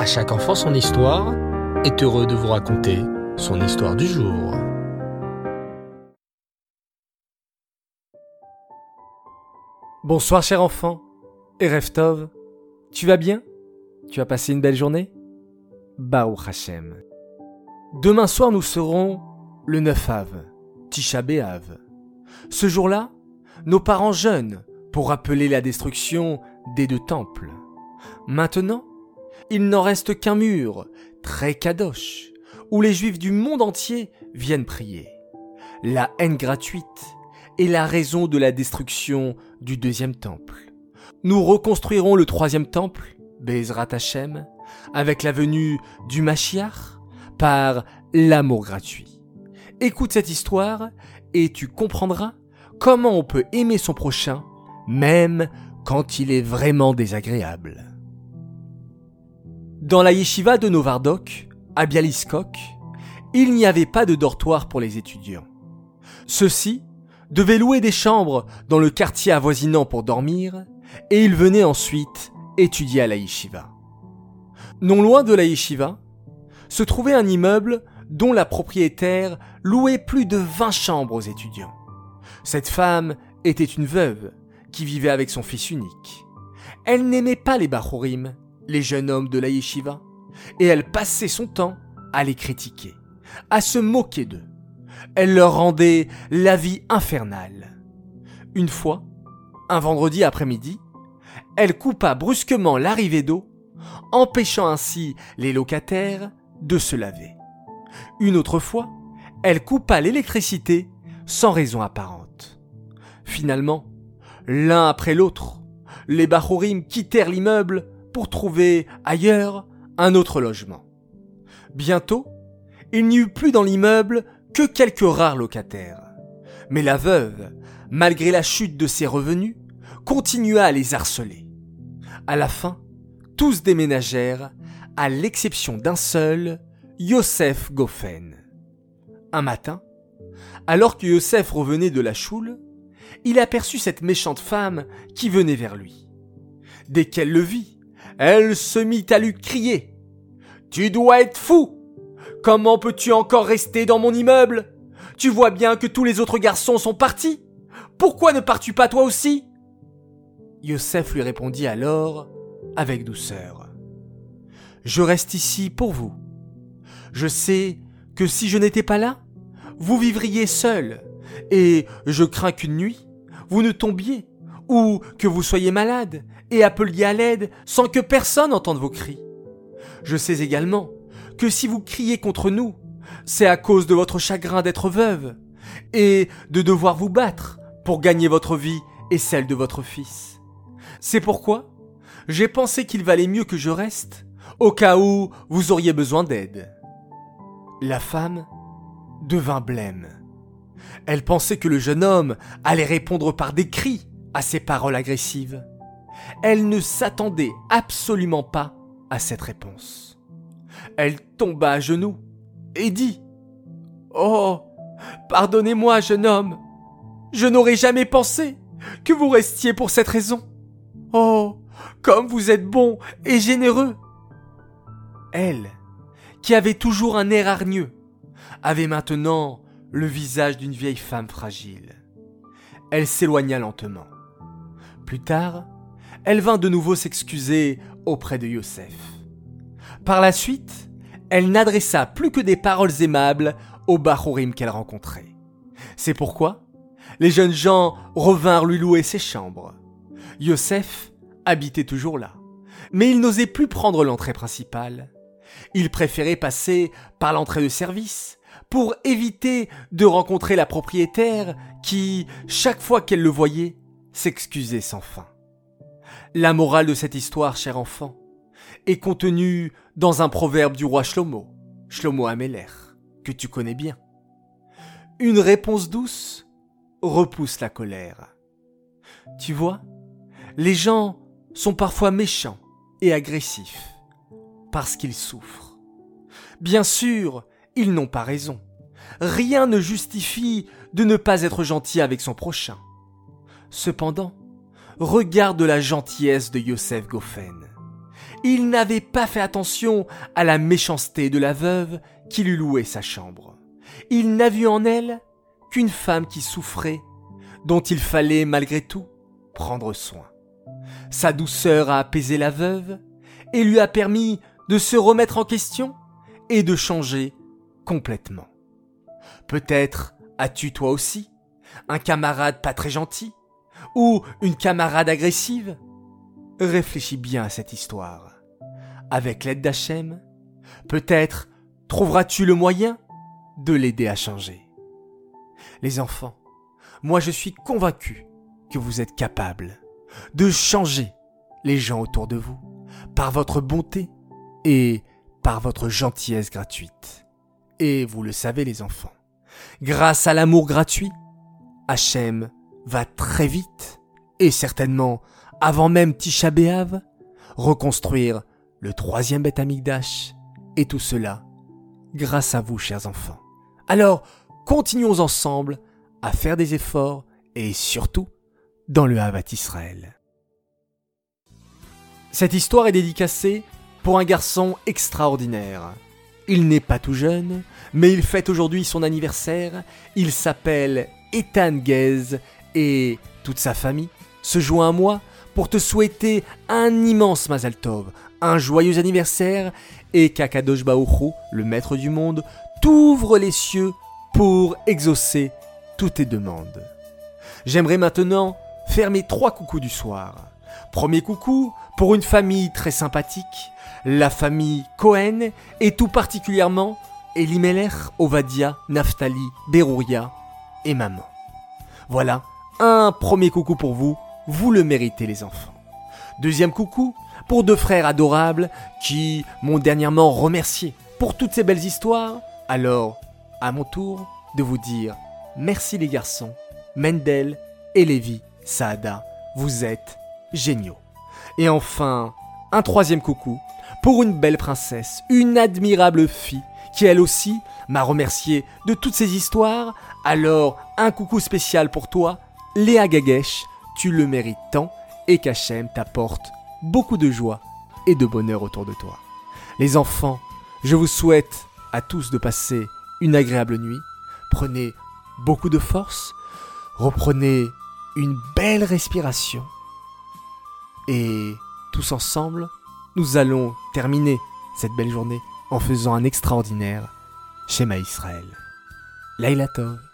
À chaque enfant son histoire est heureux de vous raconter son histoire du jour. Bonsoir cher enfant, et Reftov, tu vas bien? Tu as passé une belle journée? Baruch Hashem. Demain soir nous serons le 9 Av, Tisha B'Av. Ce jour-là, nos parents jeûnent pour rappeler la destruction des deux temples. Maintenant, il n'en reste qu'un mur, très kadosh, où les juifs du monde entier viennent prier. La haine gratuite est la raison de la destruction du deuxième temple. Nous reconstruirons le troisième temple, Bezrat Hashem, avec la venue du Mashiach, par l'amour gratuit. Écoute cette histoire et tu comprendras comment on peut aimer son prochain, même quand il est vraiment désagréable. Dans la yeshiva de Novardok, à Bialiskok, il n'y avait pas de dortoir pour les étudiants. Ceux-ci devaient louer des chambres dans le quartier avoisinant pour dormir, et ils venaient ensuite étudier à la yeshiva. Non loin de la yeshiva, se trouvait un immeuble dont la propriétaire louait plus de 20 chambres aux étudiants. Cette femme était une veuve qui vivait avec son fils unique. Elle n'aimait pas les bachorim, les jeunes hommes de la yeshiva, et elle passait son temps à les critiquer, à se moquer d'eux. Elle leur rendait la vie infernale. Une fois, un vendredi après-midi, elle coupa brusquement l'arrivée d'eau, empêchant ainsi les locataires de se laver. Une autre fois, elle coupa l'électricité sans raison apparente. Finalement, l'un après l'autre, les Bachorim quittèrent l'immeuble pour trouver ailleurs un autre logement. Bientôt, il n'y eut plus dans l'immeuble que quelques rares locataires. Mais la veuve, malgré la chute de ses revenus, continua à les harceler. À la fin, tous déménagèrent, à l'exception d'un seul, Yosef Goffen. Un matin, alors que Yosef revenait de la choule, il aperçut cette méchante femme qui venait vers lui. Dès qu'elle le vit, elle se mit à lui crier. Tu dois être fou! Comment peux-tu encore rester dans mon immeuble? Tu vois bien que tous les autres garçons sont partis. Pourquoi ne pars-tu pas toi aussi? Yosef lui répondit alors avec douceur. Je reste ici pour vous. Je sais que si je n'étais pas là, vous vivriez seul, et je crains qu'une nuit, vous ne tombiez, ou que vous soyez malade, et appeliez à l'aide sans que personne entende vos cris. Je sais également que si vous criez contre nous, c'est à cause de votre chagrin d'être veuve, et de devoir vous battre pour gagner votre vie et celle de votre fils. C'est pourquoi j'ai pensé qu'il valait mieux que je reste, au cas où vous auriez besoin d'aide. La femme devint blême. Elle pensait que le jeune homme allait répondre par des cris à ses paroles agressives. Elle ne s'attendait absolument pas à cette réponse. Elle tomba à genoux et dit Oh, pardonnez-moi, jeune homme. Je n'aurais jamais pensé que vous restiez pour cette raison. Oh, comme vous êtes bon et généreux. Elle, qui avait toujours un air hargneux, avait maintenant le visage d'une vieille femme fragile. Elle s'éloigna lentement. Plus tard, elle vint de nouveau s'excuser auprès de Yosef. Par la suite, elle n'adressa plus que des paroles aimables aux Bachorim qu'elle rencontrait. C'est pourquoi les jeunes gens revinrent lui louer ses chambres. Yosef habitait toujours là, mais il n'osait plus prendre l'entrée principale. Il préférait passer par l'entrée de service pour éviter de rencontrer la propriétaire qui, chaque fois qu'elle le voyait, s'excusait sans fin. La morale de cette histoire, cher enfant, est contenue dans un proverbe du roi Shlomo, Shlomo Ameler, que tu connais bien. Une réponse douce repousse la colère. Tu vois, les gens sont parfois méchants et agressifs parce qu'ils souffrent. Bien sûr, ils n'ont pas raison. Rien ne justifie de ne pas être gentil avec son prochain. Cependant, regarde la gentillesse de Yosef Goffen. il n'avait pas fait attention à la méchanceté de la veuve qui lui louait sa chambre. Il n'a vu en elle qu'une femme qui souffrait, dont il fallait malgré tout prendre soin. Sa douceur a apaisé la veuve et lui a permis de se remettre en question et de changer complètement. Peut-être as-tu toi aussi un camarade pas très gentil ou une camarade agressive Réfléchis bien à cette histoire. Avec l'aide d'Hachem, peut-être trouveras-tu le moyen de l'aider à changer. Les enfants, moi je suis convaincu que vous êtes capables de changer les gens autour de vous par votre bonté et par votre gentillesse gratuite. Et vous le savez les enfants, grâce à l'amour gratuit, Hachem va très vite et certainement avant même Tisha B'Av, reconstruire le troisième Beth Amikdash et tout cela grâce à vous chers enfants. Alors, continuons ensemble à faire des efforts et surtout dans le Havat Israël. Cette histoire est dédicacée pour un garçon extraordinaire. Il n'est pas tout jeune, mais il fête aujourd'hui son anniversaire. Il s'appelle Ethan Gez et toute sa famille se joint à moi pour te souhaiter un immense Mazal Tov, un joyeux anniversaire et qu'Akadosh Baoru, le maître du monde, t'ouvre les cieux pour exaucer toutes tes demandes. J'aimerais maintenant faire mes trois coucous du soir. Premier coucou pour une famille très sympathique, la famille Cohen et tout particulièrement Elimelech, Ovadia, Naftali, Berouria et maman. Voilà un premier coucou pour vous vous le méritez les enfants. Deuxième coucou pour deux frères adorables qui m'ont dernièrement remercié pour toutes ces belles histoires. Alors, à mon tour de vous dire merci les garçons, Mendel et Lévi, Saada, vous êtes géniaux. Et enfin, un troisième coucou pour une belle princesse, une admirable fille qui elle aussi m'a remercié de toutes ces histoires. Alors, un coucou spécial pour toi, Léa Gagesh, tu le mérites tant et qu'Hachem t'apporte beaucoup de joie et de bonheur autour de toi. Les enfants, je vous souhaite à tous de passer une agréable nuit. Prenez beaucoup de force, reprenez une belle respiration et tous ensemble, nous allons terminer cette belle journée en faisant un extraordinaire Shema Israël. Laila Tov.